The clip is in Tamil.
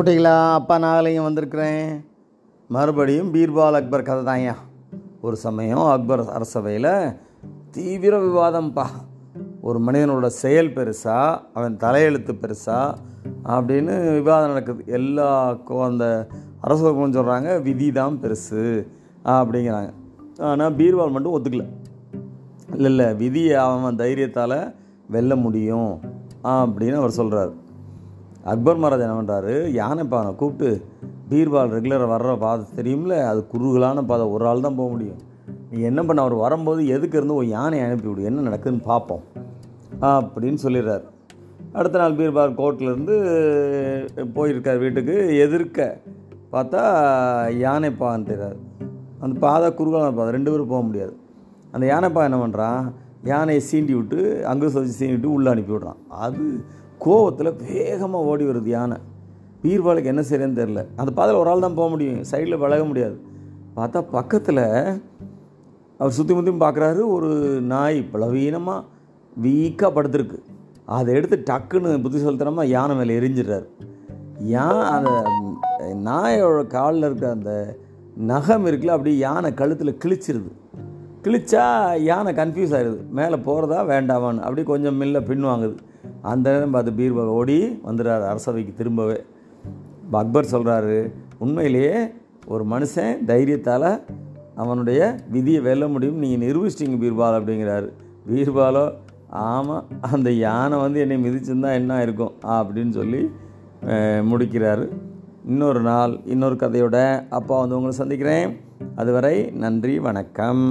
குட்டிகளா அப்பா நாகலையும் வந்திருக்கிறேன். மறுபடியும் பீர்பால் அக்பர் கதை தான்யா ஒரு சமயம் அக்பர் அரசவையில் தீவிர விவாதம்ப்பா ஒரு மனிதனோட செயல் பெருசா அவன் தலையெழுத்து பெருசா அப்படின்னு விவாதம் நடக்குது. எல்லா அந்த அரசர்களும் சொல்கிறாங்க விதி தான் பெருசு அப்படிங்கிறாங்க. ஆனால் பீர்பால் மட்டும் ஒத்துக்கல. இல்லை இல்லை விதியை அவன் தைரியத்தால் வெல்ல முடியும் அப்படின்னு அவர் சொல்கிறார் அக்பர் மகாராஜ் என்ன பண்ணுறாரு யானை பானை கூப்பிட்டு பீர்பால் ரெகுலராக வர்ற பாதை தெரியும்ல? அது குறுகலான பாதை. ஒரு ஆள் தான் போக முடியும். நீ என்ன பண்ண? அவர் வரும்போது எதுக்கு இருந்து ஒரு யானை அனுப்பிவிடு என்ன நடக்குதுன்னு பார்ப்போம் அப்படின்னு சொல்லிடுறாரு. அடுத்த நாள் பீர்பால் கோர்ட்லேருந்து போயிருக்கார் வீட்டுக்கு. எதிர்க்க பார்த்தா யானை பான்றார் அந்த பாதை குறுகலான பாதை. ரெண்டு பேரும் போக முடியாது. அந்த யானைப்பா என்ன பண்ணுறான் யானையை சீண்டி விட்டு அங்கே சொல்லி சீண்டி விட்டு உள்ளே அனுப்பி விட்றான். அது கோவத்தில் வேகமாக ஓடி வருது யானை. பீர்பாலுக்கு என்ன செய்யறேன்னு தெரில அந்த பாதையில் ஒரு ஆள் தான் போக முடியும். சைடில் விலக முடியாது. பார்த்தா பக்கத்தில் அவர் சுற்றி முற்றியும் பார்க்குறாரு ஒரு நாய் பலவீனமாக வீக்காக படுத்துருக்கு. அதை எடுத்து டக்குன்னு புத்திசாலித்தனமாக யானை மேலே எரிஞ்சிடுறாரு. யான் அந்த நாயோட காலில் இருக்க அந்த நகம் இருக்குல்ல அப்படியே யானை கழுத்தில் கிழிச்சிருது. கிழிச்சா யானை கன்ஃபியூஸ் ஆயிடுது. மேலே போகிறதா வேண்டாமான்னு. அப்படியே கொஞ்சம் மில்ல பின்வாங்குது அந்த நேரம் பார்த்து பீர்பல் ஓடி வந்துடுறாரு. அரசவைக்கு திரும்பவே. அக்பர் சொல்கிறாரு உண்மையிலேயே ஒரு மனுஷன் தைரியத்தால் அவனுடைய விதியை வெல்ல முடியும். நீங்கள் நிரூபிச்சிட்டிங்க பீர்பால் அப்படிங்கிறாரு. பீர்பாலோ ஆமாம் அந்த யானை வந்து என்னை மிதிச்சிருந்தா என்ன இருக்கும் அப்படின்னு சொல்லி முடிக்கிறாரு. இன்னொரு நாள் இன்னொரு கதையோட அப்பா வந்து உங்களை சந்திக்கிறேன். அதுவரை நன்றி வணக்கம்.